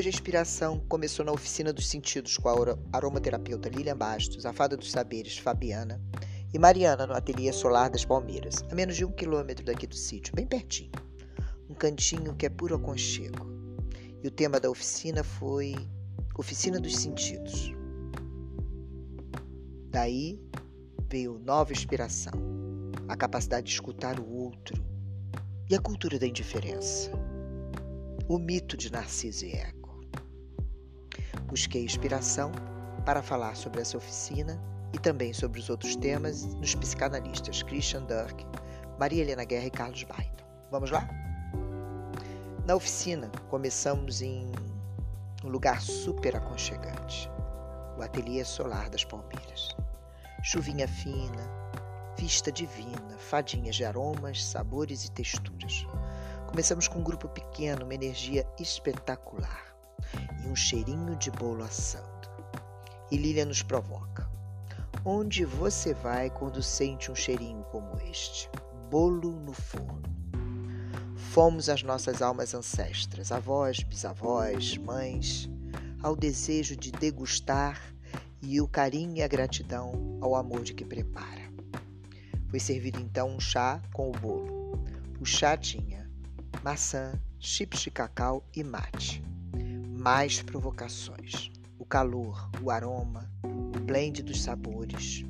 Hoje a inspiração começou na oficina dos sentidos com a aromaterapeuta Lilian Bastos, a fada dos saberes Fabiana e Mariana no ateliê solar das Palmeiras, a menos de um quilômetro daqui do sítio, bem pertinho. Um cantinho que é puro aconchego. E o tema da oficina foi Oficina dos Sentidos. Daí veio nova inspiração, a capacidade de escutar o outro e a cultura da indiferença. O mito de Narciso e Eco. Busquei inspiração para falar sobre essa oficina e também sobre os outros temas nos psicanalistas Christian Dirk, Maria Helena Guerra e Carlos Baiton. Vamos lá? Na oficina, começamos em um lugar super aconchegante, o Ateliê Solar das Palmeiras. Chuvinha fina, vista divina, fadinhas de aromas, sabores e texturas. Começamos com um grupo pequeno, uma energia espetacular e um cheirinho de bolo assando. E Lilia nos provoca. Onde você vai quando sente um cheirinho como este? Bolo no forno. Fomos as nossas almas ancestras, avós, bisavós, mães, ao desejo de degustar e o carinho e a gratidão ao amor de que prepara. Foi servido então um chá com o bolo. O chá tinha maçã, chips de cacau e mate mais provocações. O calor, o aroma, o blend dos sabores.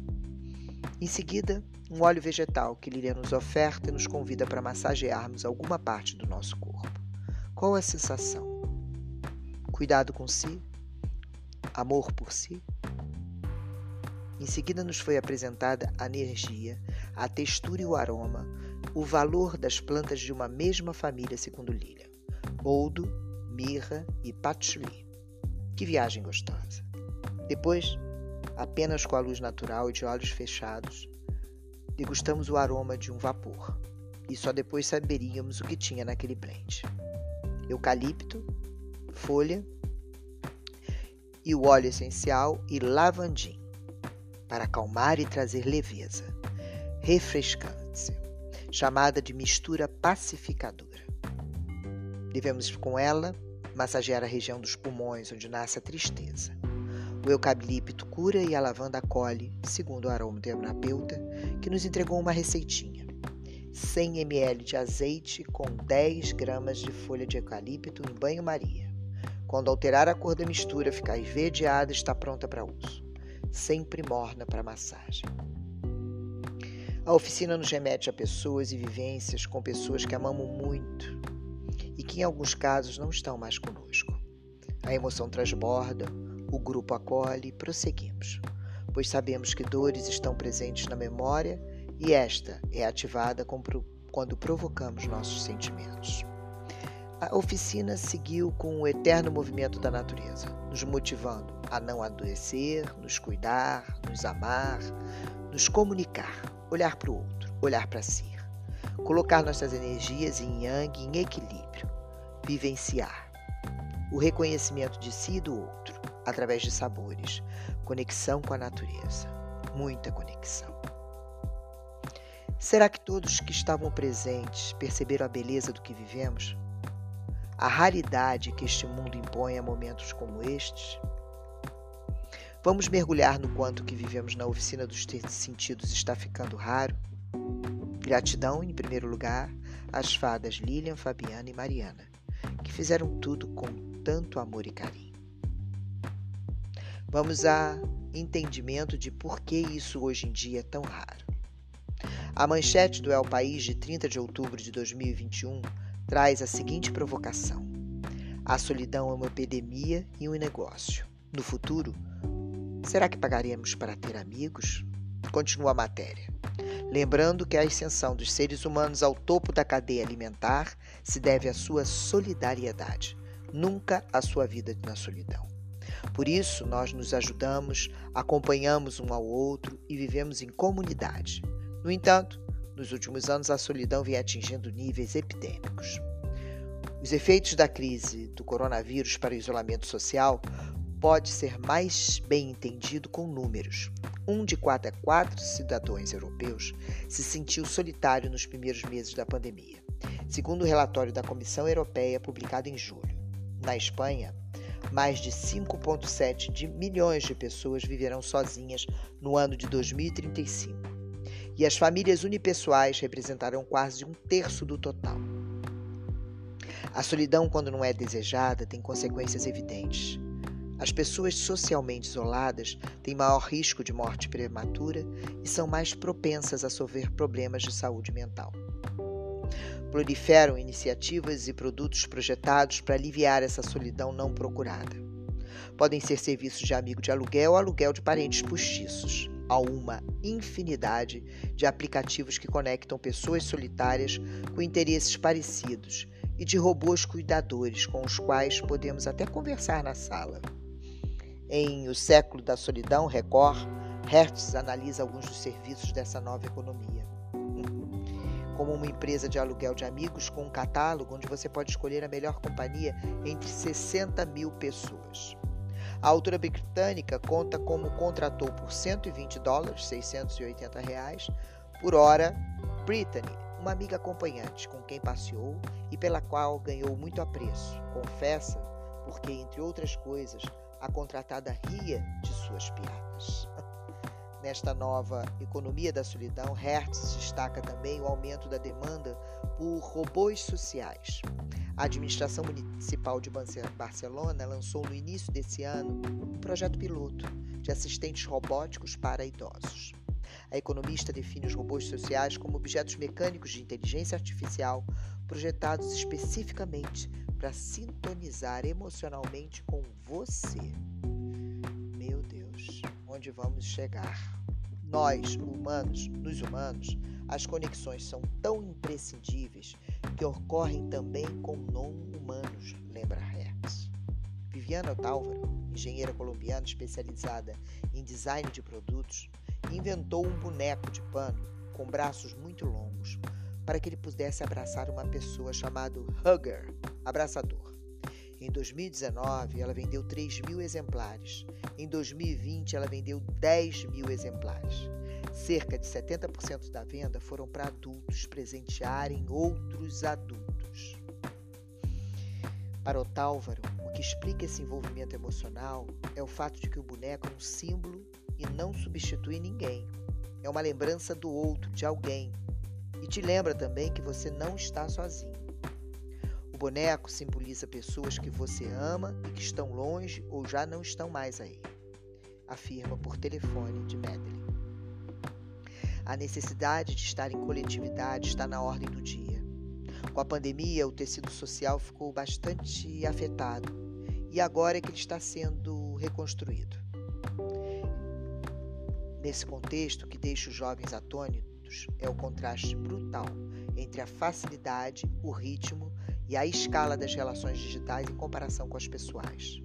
Em seguida, um óleo vegetal que Lilia nos oferta e nos convida para massagearmos alguma parte do nosso corpo. Qual a sensação? Cuidado com si? Amor por si? Em seguida, nos foi apresentada a energia, a textura e o aroma, o valor das plantas de uma mesma família, segundo Lilia. Boldo, mirra e patchouli. Que viagem gostosa! Depois, apenas com a luz natural e de olhos fechados, degustamos o aroma de um vapor e só depois saberíamos o que tinha naquele blend. Eucalipto, folha e o óleo essencial e lavandim para acalmar e trazer leveza, refrescante, chamada de mistura pacificadora. Devemos com ela massagear a região dos pulmões onde nasce a tristeza. O eucalipto cura e a lavanda acolhe, segundo o aromaterapeuta, que nos entregou uma receitinha. 100 ml de azeite com 10 gramas de folha de eucalipto em banho-maria. Quando alterar a cor da mistura ficar esverdeada, está pronta para uso. Sempre morna para massagem. A oficina nos remete a pessoas e vivências com pessoas que amamos muito e que em alguns casos não estão mais conosco. A emoção transborda, o grupo acolhe e prosseguimos, pois sabemos que dores estão presentes na memória e esta é ativada quando provocamos nossos sentimentos. A oficina seguiu com o eterno movimento da natureza, nos motivando a não adoecer, nos cuidar, nos amar, nos comunicar, olhar para o outro, olhar para si colocar nossas energias em yang em equilíbrio, vivenciar o reconhecimento de si e do outro através de sabores, conexão com a natureza, muita conexão. Será que todos que estavam presentes perceberam a beleza do que vivemos? A raridade que este mundo impõe a momentos como estes? Vamos mergulhar no quanto que vivemos na oficina dos sentidos está ficando raro? Gratidão, em primeiro lugar, às fadas Lilian, Fabiana e Mariana, que fizeram tudo com tanto amor e carinho. Vamos a entendimento de por que isso hoje em dia é tão raro. A manchete do El País de 30 de outubro de 2021 traz a seguinte provocação: A solidão é uma epidemia e um negócio. No futuro, será que pagaremos para ter amigos? Continua a matéria. Lembrando que a ascensão dos seres humanos ao topo da cadeia alimentar se deve à sua solidariedade, nunca à sua vida na solidão. Por isso, nós nos ajudamos, acompanhamos um ao outro e vivemos em comunidade. No entanto, nos últimos anos a solidão vem atingindo níveis epidêmicos. Os efeitos da crise do coronavírus para o isolamento social pode ser mais bem entendido com números. Um de cada quatro cidadãos europeus se sentiu solitário nos primeiros meses da pandemia, segundo o relatório da Comissão Europeia publicado em julho. Na Espanha, mais de 5,7 de milhões de pessoas viverão sozinhas no ano de 2035. E as famílias unipessoais representarão quase um terço do total. A solidão, quando não é desejada, tem consequências evidentes. As pessoas socialmente isoladas têm maior risco de morte prematura e são mais propensas a sofrer problemas de saúde mental. Proliferam iniciativas e produtos projetados para aliviar essa solidão não procurada. Podem ser serviços de amigo de aluguel ou aluguel de parentes postiços. Há uma infinidade de aplicativos que conectam pessoas solitárias com interesses parecidos e de robôs cuidadores com os quais podemos até conversar na sala. Em O Século da Solidão, Record, Hertz analisa alguns dos serviços dessa nova economia como uma empresa de aluguel de amigos com um catálogo onde você pode escolher a melhor companhia entre 60 mil pessoas. A autora britânica conta como contratou por 120 dólares, 680 reais, por hora Brittany, uma amiga acompanhante com quem passeou e pela qual ganhou muito apreço. Confessa, porque, entre outras coisas, a contratada ria de suas piadas. Nesta nova economia da solidão, Hertz destaca também o aumento da demanda por robôs sociais. A administração municipal de Barcelona lançou no início desse ano um projeto piloto de assistentes robóticos para idosos. A economista define os robôs sociais como objetos mecânicos de inteligência artificial projetados especificamente para sintonizar emocionalmente com você onde vamos chegar. Nós, humanos, nos humanos, as conexões são tão imprescindíveis que ocorrem também com não humanos, lembra Hertz. Viviana Tálvaro, engenheira colombiana especializada em design de produtos, inventou um boneco de pano com braços muito longos para que ele pudesse abraçar uma pessoa chamado Hugger, abraçador. Em 2019, ela vendeu 3 mil exemplares. Em 2020, ela vendeu 10 mil exemplares. Cerca de 70% da venda foram para adultos presentearem outros adultos. Para Otálvaro, o que explica esse envolvimento emocional é o fato de que o boneco é um símbolo e não substitui ninguém. É uma lembrança do outro, de alguém. E te lembra também que você não está sozinho boneco simboliza pessoas que você ama e que estão longe ou já não estão mais aí, afirma por telefone de Medley. A necessidade de estar em coletividade está na ordem do dia. Com a pandemia, o tecido social ficou bastante afetado e agora é que ele está sendo reconstruído. Nesse contexto, que deixa os jovens atônitos é o contraste brutal entre a facilidade, o ritmo e a escala das relações digitais em comparação com as pessoais.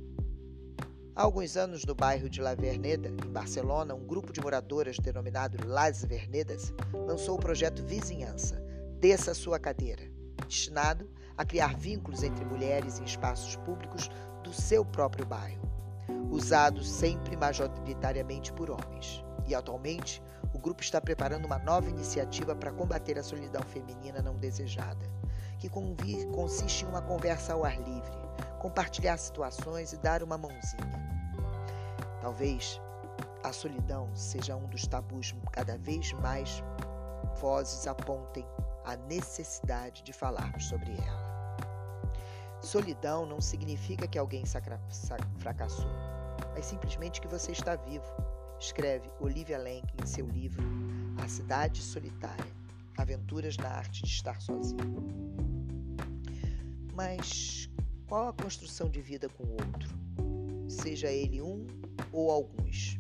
Há alguns anos, no bairro de La Verneda, em Barcelona, um grupo de moradoras denominado Las Vernedas lançou o projeto Vizinhança, Desça Sua Cadeira, destinado a criar vínculos entre mulheres em espaços públicos do seu próprio bairro, usado sempre majoritariamente por homens. E atualmente, o grupo está preparando uma nova iniciativa para combater a solidão feminina não desejada que consiste em uma conversa ao ar livre, compartilhar situações e dar uma mãozinha. Talvez a solidão seja um dos tabus cada vez mais vozes apontem a necessidade de falarmos sobre ela. Solidão não significa que alguém fracassou, mas simplesmente que você está vivo, escreve Olivia Lenk em seu livro A Cidade Solitária Aventuras na Arte de Estar Sozinho. Mas qual a construção de vida com o outro? Seja ele um ou alguns.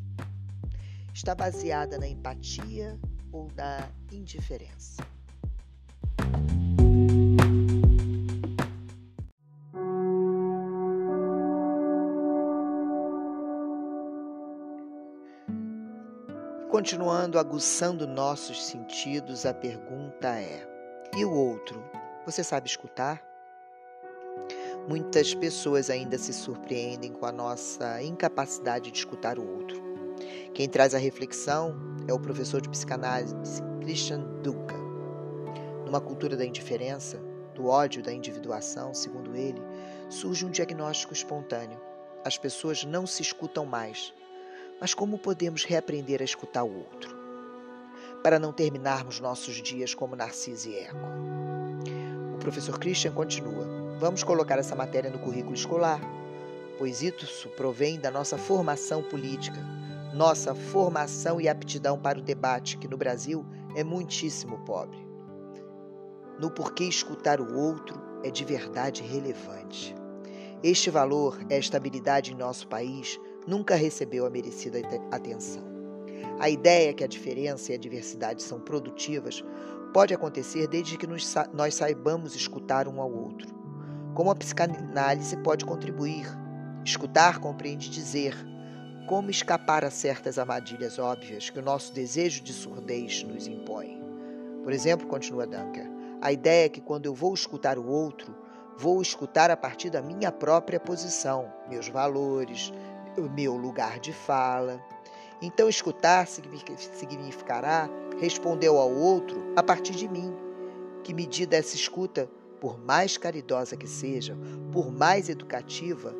Está baseada na empatia ou na indiferença? Continuando aguçando nossos sentidos, a pergunta é: e o outro? Você sabe escutar? Muitas pessoas ainda se surpreendem com a nossa incapacidade de escutar o outro. Quem traz a reflexão é o professor de psicanálise Christian Duca. Numa cultura da indiferença, do ódio, da individuação, segundo ele, surge um diagnóstico espontâneo. as pessoas não se escutam mais, mas como podemos reaprender a escutar o outro? Para não terminarmos nossos dias como Narciso e Eco. O professor Christian continua: Vamos colocar essa matéria no currículo escolar, pois isso provém da nossa formação política, nossa formação e aptidão para o debate, que no Brasil é muitíssimo pobre. No porquê escutar o outro é de verdade relevante. Este valor, esta habilidade em nosso país, nunca recebeu a merecida atenção. A ideia que a diferença e a diversidade são produtivas pode acontecer desde que nós saibamos escutar um ao outro. Como a psicanálise pode contribuir? Escutar compreende dizer, como escapar a certas armadilhas óbvias que o nosso desejo de surdez nos impõe. Por exemplo, continua Dunker, a ideia é que quando eu vou escutar o outro, vou escutar a partir da minha própria posição, meus valores, o meu lugar de fala. Então, escutar significará responder ao outro a partir de mim. Que medida essa escuta, por mais caridosa que seja, por mais educativa,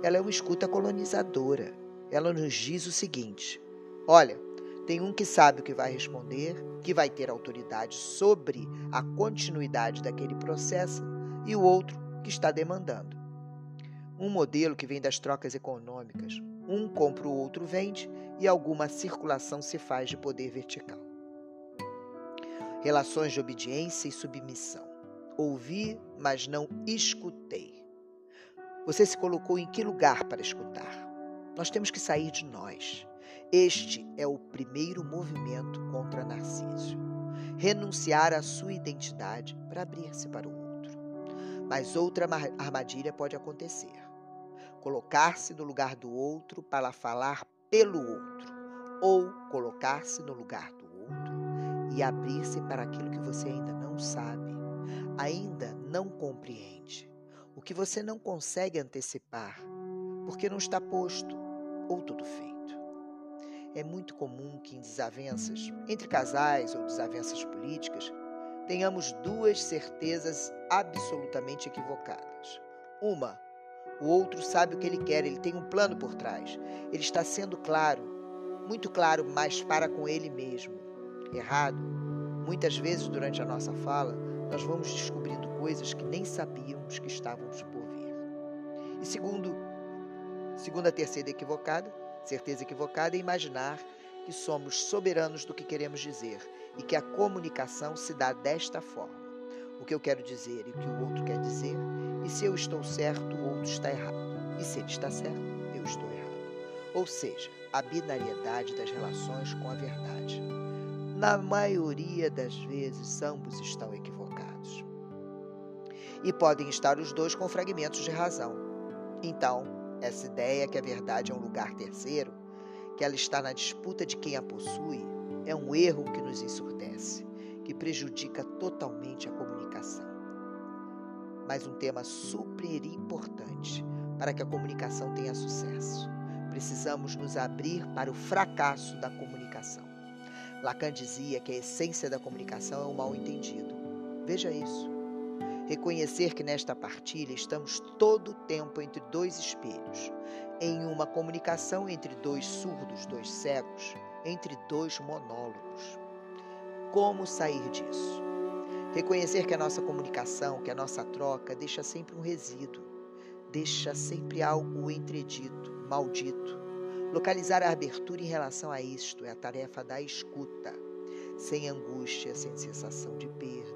ela é uma escuta colonizadora. Ela nos diz o seguinte: olha, tem um que sabe o que vai responder, que vai ter autoridade sobre a continuidade daquele processo, e o outro que está demandando. Um modelo que vem das trocas econômicas. Um compra, o outro vende e alguma circulação se faz de poder vertical. Relações de obediência e submissão. Ouvi, mas não escutei. Você se colocou em que lugar para escutar? Nós temos que sair de nós. Este é o primeiro movimento contra Narciso. Renunciar à sua identidade para abrir-se para o outro. Mas outra armadilha pode acontecer colocar-se no lugar do outro para falar pelo outro, ou colocar-se no lugar do outro e abrir-se para aquilo que você ainda não sabe, ainda não compreende, o que você não consegue antecipar, porque não está posto ou tudo feito. É muito comum que em desavenças, entre casais ou desavenças políticas, tenhamos duas certezas absolutamente equivocadas. Uma, o outro sabe o que ele quer, ele tem um plano por trás. Ele está sendo claro, muito claro, mas para com ele mesmo. Errado. Muitas vezes durante a nossa fala, nós vamos descobrindo coisas que nem sabíamos que estávamos por vir. E segundo, segunda terceira equivocada, certeza equivocada é imaginar que somos soberanos do que queremos dizer e que a comunicação se dá desta forma. O que eu quero dizer e o que o outro quer dizer e se eu estou certo, o outro está errado. E se ele está certo, eu estou errado. Ou seja, a binariedade das relações com a verdade. Na maioria das vezes, ambos estão equivocados. E podem estar os dois com fragmentos de razão. Então, essa ideia que a verdade é um lugar terceiro, que ela está na disputa de quem a possui, é um erro que nos ensurdece, que prejudica totalmente a comunicação mas um tema super importante para que a comunicação tenha sucesso. Precisamos nos abrir para o fracasso da comunicação. Lacan dizia que a essência da comunicação é o mal entendido. Veja isso. Reconhecer que nesta partilha estamos todo o tempo entre dois espelhos, em uma comunicação entre dois surdos, dois cegos, entre dois monólogos. Como sair disso? Reconhecer que a nossa comunicação, que a nossa troca deixa sempre um resíduo, deixa sempre algo entredito, maldito. Localizar a abertura em relação a isto é a tarefa da escuta, sem angústia, sem sensação de perda.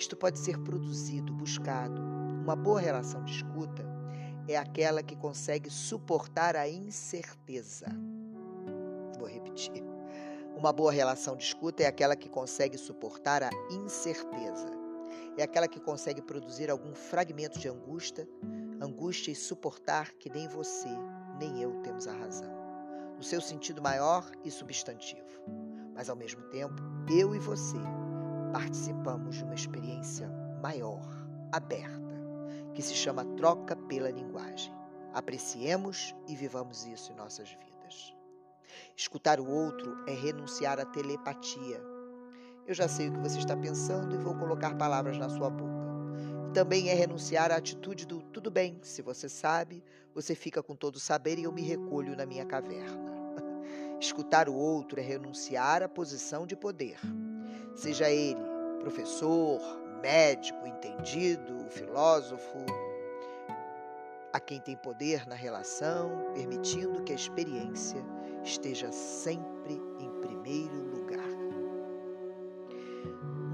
Isto pode ser produzido, buscado. Uma boa relação de escuta é aquela que consegue suportar a incerteza. Vou repetir. Uma boa relação de escuta é aquela que consegue suportar a incerteza. É aquela que consegue produzir algum fragmento de angústia, angústia e suportar que nem você, nem eu temos a razão. No seu sentido maior e substantivo. Mas ao mesmo tempo, eu e você participamos de uma experiência maior, aberta, que se chama troca pela linguagem. Apreciemos e vivamos isso em nossas vidas. Escutar o outro é renunciar à telepatia. Eu já sei o que você está pensando e vou colocar palavras na sua boca. Também é renunciar à atitude do tudo bem, se você sabe, você fica com todo o saber e eu me recolho na minha caverna. Escutar o outro é renunciar à posição de poder. Seja ele professor, médico, entendido, filósofo, a quem tem poder na relação, permitindo que a experiência esteja sempre em primeiro lugar.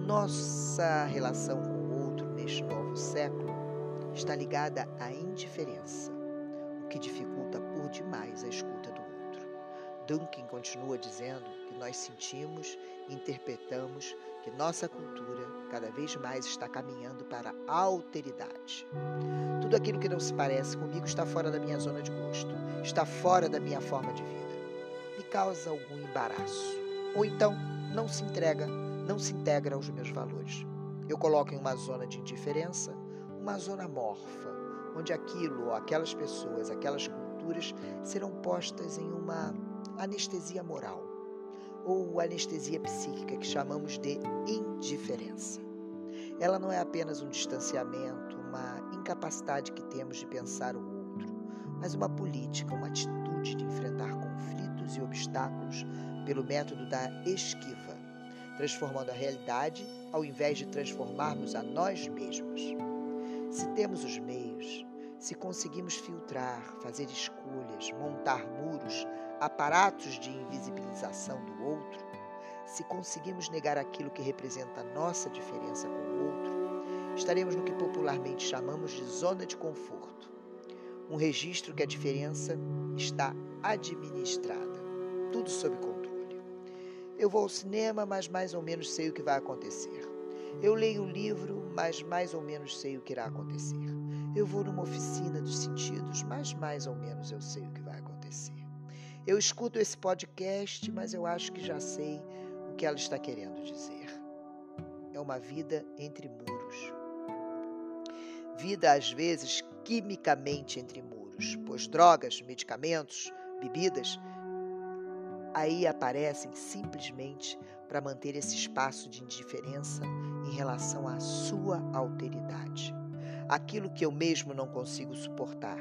Nossa relação com o outro neste novo século está ligada à indiferença, o que dificulta por demais a escuta do. Duncan continua dizendo que nós sentimos e interpretamos que nossa cultura cada vez mais está caminhando para a alteridade. Tudo aquilo que não se parece comigo está fora da minha zona de gosto, está fora da minha forma de vida. Me causa algum embaraço. Ou então não se entrega, não se integra aos meus valores. Eu coloco em uma zona de indiferença, uma zona morfa, onde aquilo aquelas pessoas, aquelas culturas serão postas em uma anestesia moral ou anestesia psíquica que chamamos de indiferença. Ela não é apenas um distanciamento, uma incapacidade que temos de pensar o outro, mas uma política, uma atitude de enfrentar conflitos e obstáculos pelo método da esquiva, transformando a realidade ao invés de transformarmos a nós mesmos. Se temos os meios, se conseguimos filtrar, fazer escolhas, montar muros, aparatos de invisibilização do outro, se conseguimos negar aquilo que representa a nossa diferença com o outro, estaremos no que popularmente chamamos de zona de conforto. Um registro que a diferença está administrada, tudo sob controle. Eu vou ao cinema, mas mais ou menos sei o que vai acontecer. Eu leio o livro, mas mais ou menos sei o que irá acontecer. Eu vou numa oficina dos sentidos, mas mais ou menos eu sei o que. Eu escuto esse podcast, mas eu acho que já sei o que ela está querendo dizer. É uma vida entre muros. Vida, às vezes, quimicamente entre muros, pois drogas, medicamentos, bebidas aí aparecem simplesmente para manter esse espaço de indiferença em relação à sua alteridade aquilo que eu mesmo não consigo suportar.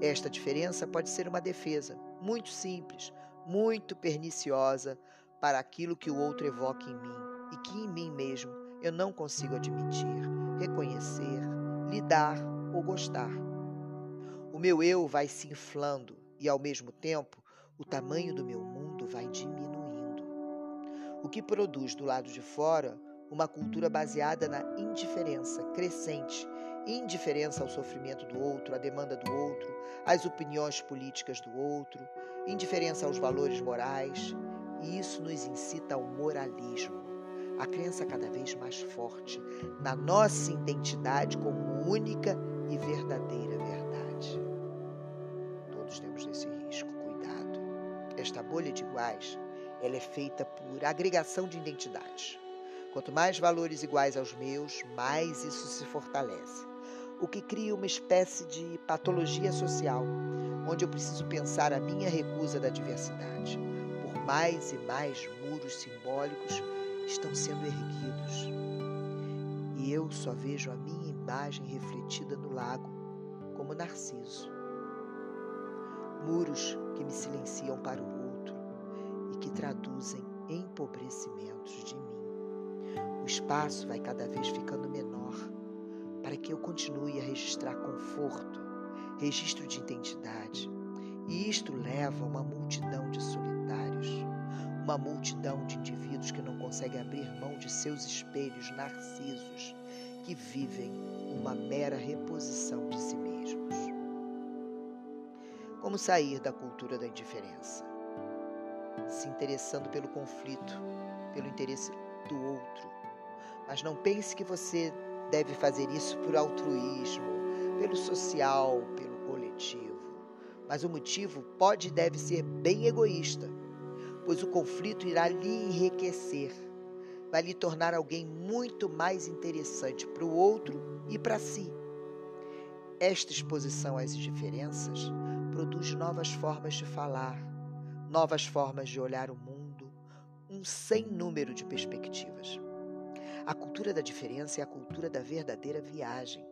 Esta diferença pode ser uma defesa, muito simples, muito perniciosa para aquilo que o outro evoca em mim e que em mim mesmo eu não consigo admitir, reconhecer, lidar ou gostar. O meu eu vai se inflando e, ao mesmo tempo, o tamanho do meu mundo vai diminuindo. O que produz do lado de fora uma cultura baseada na indiferença crescente indiferença ao sofrimento do outro, à demanda do outro, às opiniões políticas do outro, indiferença aos valores morais, e isso nos incita ao moralismo, a crença cada vez mais forte na nossa identidade como única e verdadeira verdade. Todos temos esse risco, cuidado. Esta bolha de iguais, ela é feita por agregação de identidades. Quanto mais valores iguais aos meus, mais isso se fortalece o que cria uma espécie de patologia social, onde eu preciso pensar a minha recusa da diversidade. Por mais e mais muros simbólicos estão sendo erguidos. E eu só vejo a minha imagem refletida no lago, como Narciso. Muros que me silenciam para o outro e que traduzem empobrecimentos de mim. O espaço vai cada vez ficando menor para que eu continue a registrar conforto, registro de identidade. E isto leva a uma multidão de solitários, uma multidão de indivíduos que não conseguem abrir mão de seus espelhos narcisos, que vivem uma mera reposição de si mesmos. Como sair da cultura da indiferença? Se interessando pelo conflito, pelo interesse do outro. Mas não pense que você deve fazer isso por altruísmo, pelo social, pelo coletivo. Mas o motivo pode e deve ser bem egoísta, pois o conflito irá lhe enriquecer, vai lhe tornar alguém muito mais interessante para o outro e para si. Esta exposição às diferenças produz novas formas de falar, novas formas de olhar o mundo, um sem número de perspectivas. A cultura da diferença é a cultura da verdadeira viagem.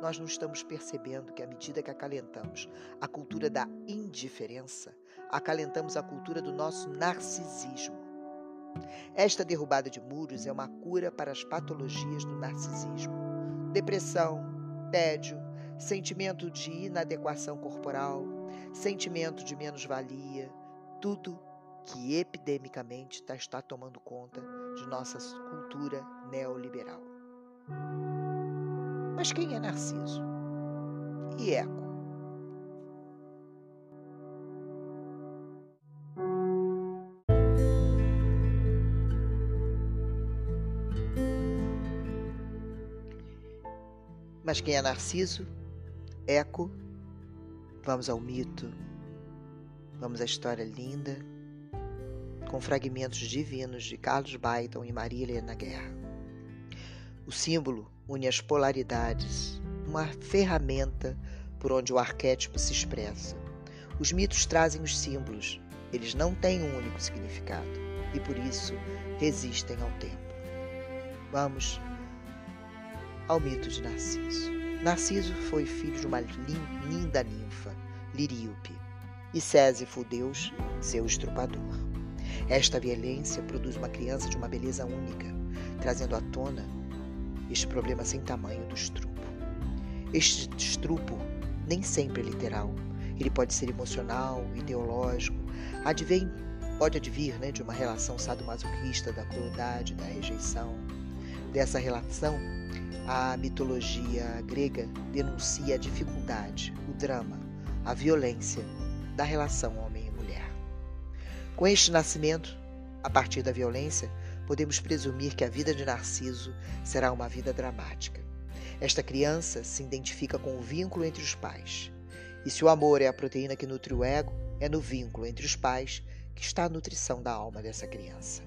Nós não estamos percebendo que, à medida que acalentamos a cultura da indiferença, acalentamos a cultura do nosso narcisismo. Esta derrubada de muros é uma cura para as patologias do narcisismo: depressão, tédio, sentimento de inadequação corporal, sentimento de menos-valia, tudo que epidemicamente tá, está tomando conta de nossa cultura neoliberal. Mas quem é Narciso? E Eco? Mas quem é Narciso? Eco? Vamos ao mito. Vamos à história linda, com fragmentos divinos de Carlos Byton e Maria Helena Guerra. O símbolo une as polaridades, uma ferramenta por onde o arquétipo se expressa. Os mitos trazem os símbolos, eles não têm um único significado e por isso resistem ao tempo. Vamos ao mito de Narciso. Narciso foi filho de uma linda ninfa, Liríope, e Césifo, deus, seu estrupador. Esta violência produz uma criança de uma beleza única, trazendo à tona este problema sem tamanho do estrupo. Este estrupo nem sempre é literal, ele pode ser emocional, ideológico, advém, pode advir né, de uma relação sadomasoquista da crueldade, da rejeição. Dessa relação, a mitologia grega denuncia a dificuldade, o drama, a violência da relação mulher. Com este nascimento, a partir da violência, podemos presumir que a vida de Narciso será uma vida dramática. Esta criança se identifica com o vínculo entre os pais. E se o amor é a proteína que nutre o ego, é no vínculo entre os pais que está a nutrição da alma dessa criança.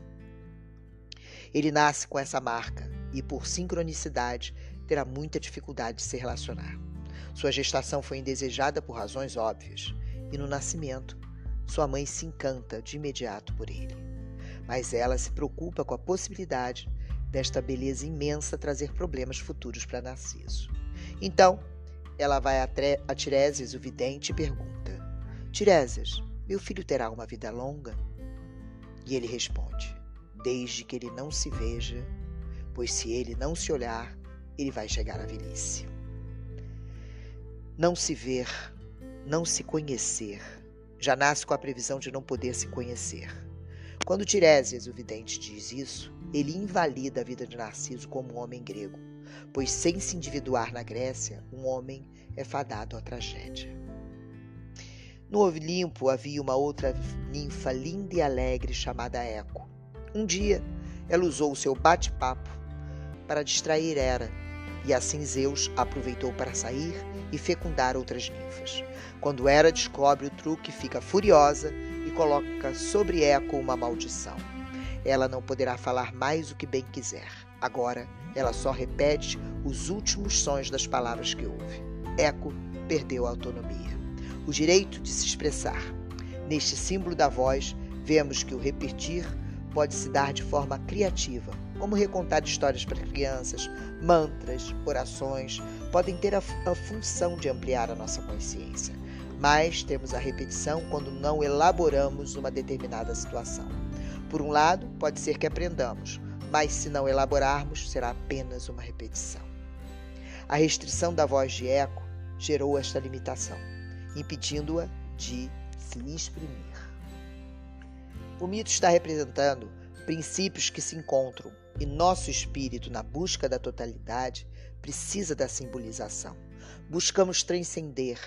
Ele nasce com essa marca e, por sincronicidade, terá muita dificuldade de se relacionar. Sua gestação foi indesejada por razões óbvias, e no nascimento, sua mãe se encanta de imediato por ele. Mas ela se preocupa com a possibilidade desta beleza imensa trazer problemas futuros para Narciso. Então, ela vai a Tiresias, o vidente, e pergunta: Tiresias, meu filho terá uma vida longa? E ele responde: Desde que ele não se veja, pois se ele não se olhar, ele vai chegar à velhice. Não se ver, não se conhecer, já nasce com a previsão de não poder se conhecer. Quando Tiresias, o vidente, diz isso, ele invalida a vida de Narciso como um homem grego, pois sem se individuar na Grécia, um homem é fadado à tragédia. No Olimpo havia uma outra ninfa linda e alegre chamada Eco. Um dia, ela usou o seu bate-papo para distrair Hera, e assim Zeus aproveitou para sair e fecundar outras ninfas. Quando Hera descobre o truque, fica furiosa e coloca sobre Eco uma maldição. Ela não poderá falar mais o que bem quiser. Agora, ela só repete os últimos sons das palavras que ouve. Eco perdeu a autonomia, o direito de se expressar. Neste símbolo da voz, vemos que o repetir pode se dar de forma criativa, como recontar histórias para crianças, mantras, orações, podem ter a, a função de ampliar a nossa consciência. Mas temos a repetição quando não elaboramos uma determinada situação. Por um lado, pode ser que aprendamos, mas se não elaborarmos, será apenas uma repetição. A restrição da voz de eco gerou esta limitação, impedindo-a de se exprimir. O mito está representando princípios que se encontram e nosso espírito, na busca da totalidade, precisa da simbolização. Buscamos transcender,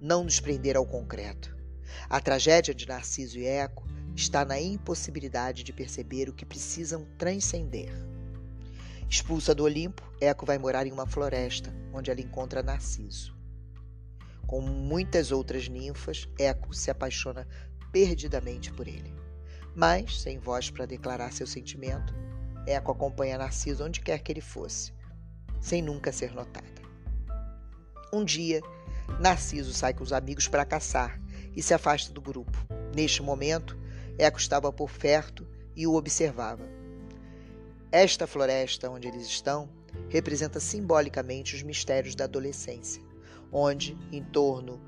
não nos prender ao concreto. A tragédia de Narciso e Eco está na impossibilidade de perceber o que precisam transcender. Expulsa do Olimpo, Eco vai morar em uma floresta, onde ela encontra Narciso. Com muitas outras ninfas, Eco se apaixona perdidamente por ele. Mas, sem voz para declarar seu sentimento, Eco acompanha Narciso onde quer que ele fosse, sem nunca ser notada. Um dia, Narciso sai com os amigos para caçar e se afasta do grupo. Neste momento, Eco estava por perto e o observava. Esta floresta onde eles estão representa simbolicamente os mistérios da adolescência, onde, em torno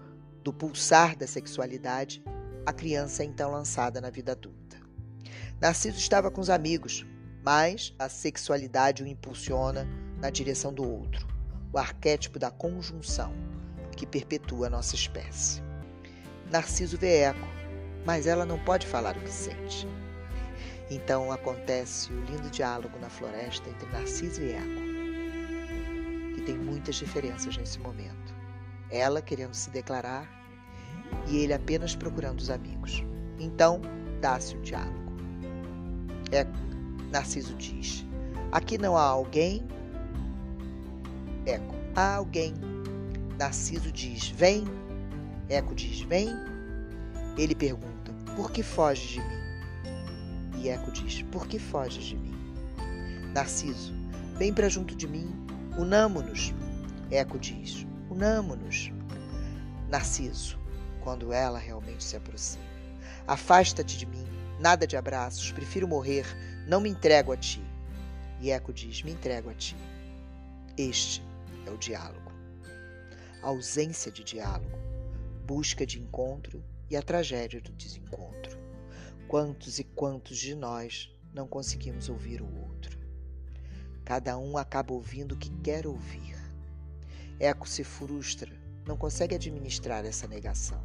do pulsar da sexualidade, a criança é então lançada na vida adulta. Narciso estava com os amigos, mas a sexualidade o impulsiona na direção do outro, o arquétipo da conjunção que perpetua a nossa espécie. Narciso vê Eco, mas ela não pode falar o que sente. Então acontece o lindo diálogo na floresta entre Narciso e Eco, que tem muitas diferenças nesse momento. Ela querendo se declarar e ele apenas procurando os amigos. Então dá-se o diálogo. Eco, Narciso diz: Aqui não há alguém. Eco, há alguém. Narciso diz: Vem. Eco diz: Vem. Ele pergunta: Por que foge de mim? E Eco diz: Por que foges de mim? Narciso: Vem para junto de mim, unamo-nos. Eco diz: Unamo-nos. Narciso: Quando ela realmente se aproxima: Afasta-te de mim, nada de abraços, prefiro morrer, não me entrego a ti. E Eco diz: Me entrego a ti. Este é o diálogo. A ausência de diálogo, busca de encontro e a tragédia do desencontro. Quantos e quantos de nós não conseguimos ouvir o outro? Cada um acaba ouvindo o que quer ouvir. Eco se frustra, não consegue administrar essa negação.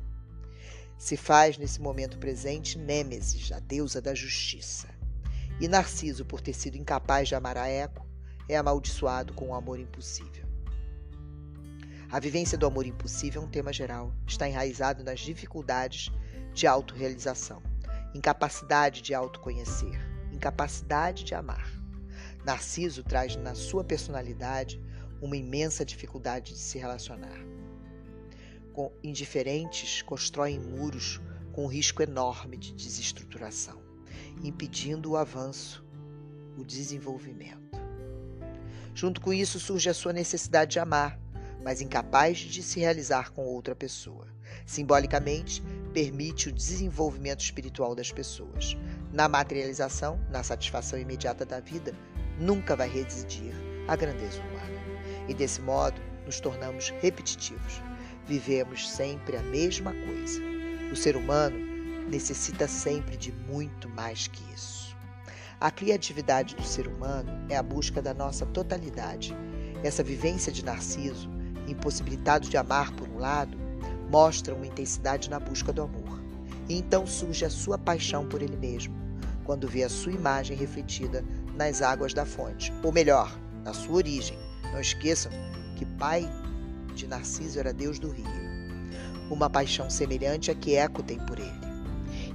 Se faz nesse momento presente Nêmesis, a deusa da justiça. E Narciso, por ter sido incapaz de amar a Eco, é amaldiçoado com o amor impossível. A vivência do amor impossível é um tema geral, está enraizado nas dificuldades de autorrealização incapacidade de autoconhecer, incapacidade de amar. Narciso traz na sua personalidade uma imensa dificuldade de se relacionar. Com indiferentes, constroem muros com um risco enorme de desestruturação, impedindo o avanço, o desenvolvimento. Junto com isso surge a sua necessidade de amar, mas incapaz de se realizar com outra pessoa. Simbolicamente, permite o desenvolvimento espiritual das pessoas. Na materialização, na satisfação imediata da vida, nunca vai residir a grandeza humana. E desse modo, nos tornamos repetitivos. Vivemos sempre a mesma coisa. O ser humano necessita sempre de muito mais que isso. A criatividade do ser humano é a busca da nossa totalidade. Essa vivência de Narciso, impossibilitado de amar por um lado, mostra uma intensidade na busca do amor. E então surge a sua paixão por ele mesmo, quando vê a sua imagem refletida nas águas da fonte, ou melhor, na sua origem. Não esqueçam que pai de Narciso era Deus do rio. Uma paixão semelhante à que Eco tem por ele.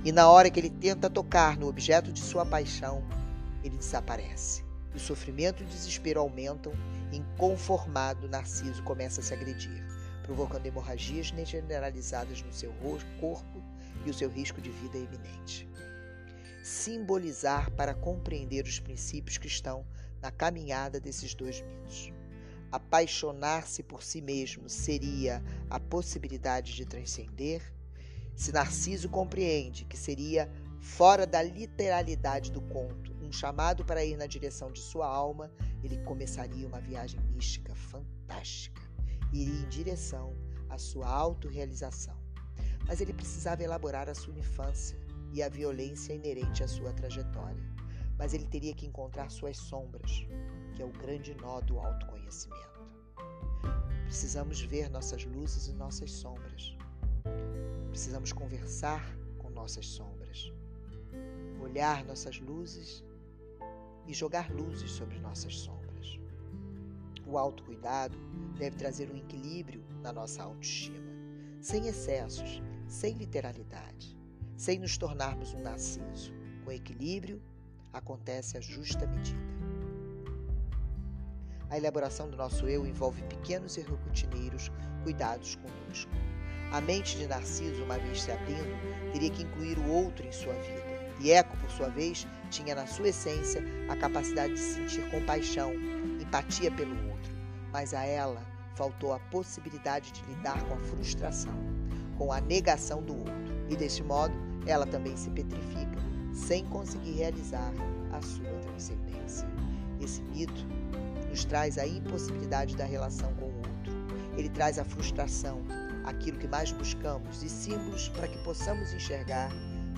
E na hora que ele tenta tocar no objeto de sua paixão, ele desaparece. O sofrimento e o desespero aumentam, inconformado, Narciso começa a se agredir provocando hemorragias generalizadas no seu corpo e o seu risco de vida é iminente. Simbolizar para compreender os princípios que estão na caminhada desses dois mitos. Apaixonar-se por si mesmo seria a possibilidade de transcender? Se Narciso compreende que seria fora da literalidade do conto, um chamado para ir na direção de sua alma, ele começaria uma viagem mística fantástica iria em direção à sua autorrealização. Mas ele precisava elaborar a sua infância e a violência inerente à sua trajetória. Mas ele teria que encontrar suas sombras, que é o grande nó do autoconhecimento. Precisamos ver nossas luzes e nossas sombras. Precisamos conversar com nossas sombras, olhar nossas luzes e jogar luzes sobre nossas sombras. O autocuidado deve trazer um equilíbrio na nossa autoestima, sem excessos, sem literalidade, sem nos tornarmos um narciso. Com equilíbrio, acontece a justa medida. A elaboração do nosso eu envolve pequenos e rotineiros cuidados conosco. A mente de Narciso, uma vez se abrindo, teria que incluir o outro em sua vida. E Eco, por sua vez, tinha na sua essência a capacidade de sentir compaixão, empatia pelo outro, mas a ela faltou a possibilidade de lidar com a frustração, com a negação do outro, e deste modo ela também se petrifica, sem conseguir realizar a sua transcendência. Esse mito nos traz a impossibilidade da relação com o outro. Ele traz a frustração, aquilo que mais buscamos e símbolos para que possamos enxergar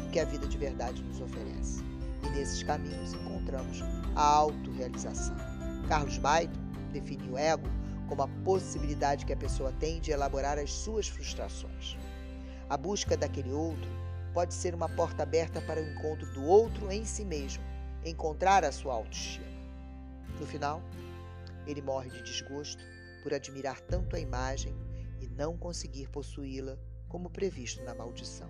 o que a vida de verdade nos oferece. E nesses caminhos encontramos a autorrealização. Carlos Baito definiu o ego como a possibilidade que a pessoa tem de elaborar as suas frustrações. A busca daquele outro pode ser uma porta aberta para o encontro do outro em si mesmo, encontrar a sua autoestima. No final, ele morre de desgosto por admirar tanto a imagem e não conseguir possuí-la como previsto na maldição.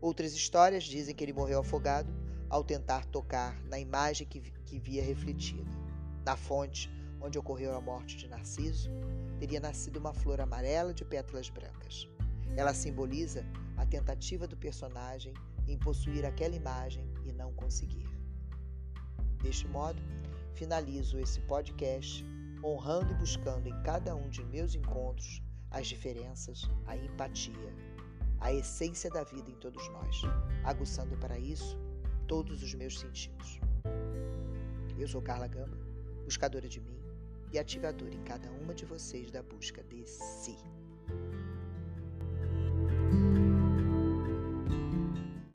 Outras histórias dizem que ele morreu afogado ao tentar tocar na imagem que, que via refletida. Na fonte onde ocorreu a morte de Narciso, teria nascido uma flor amarela de pétalas brancas. Ela simboliza a tentativa do personagem em possuir aquela imagem e não conseguir. Deste modo, finalizo esse podcast honrando e buscando em cada um de meus encontros as diferenças, a empatia, a essência da vida em todos nós, aguçando para isso todos os meus sentidos. Eu sou Carla Gama, buscadora de mim e ativadora em cada uma de vocês da busca de si.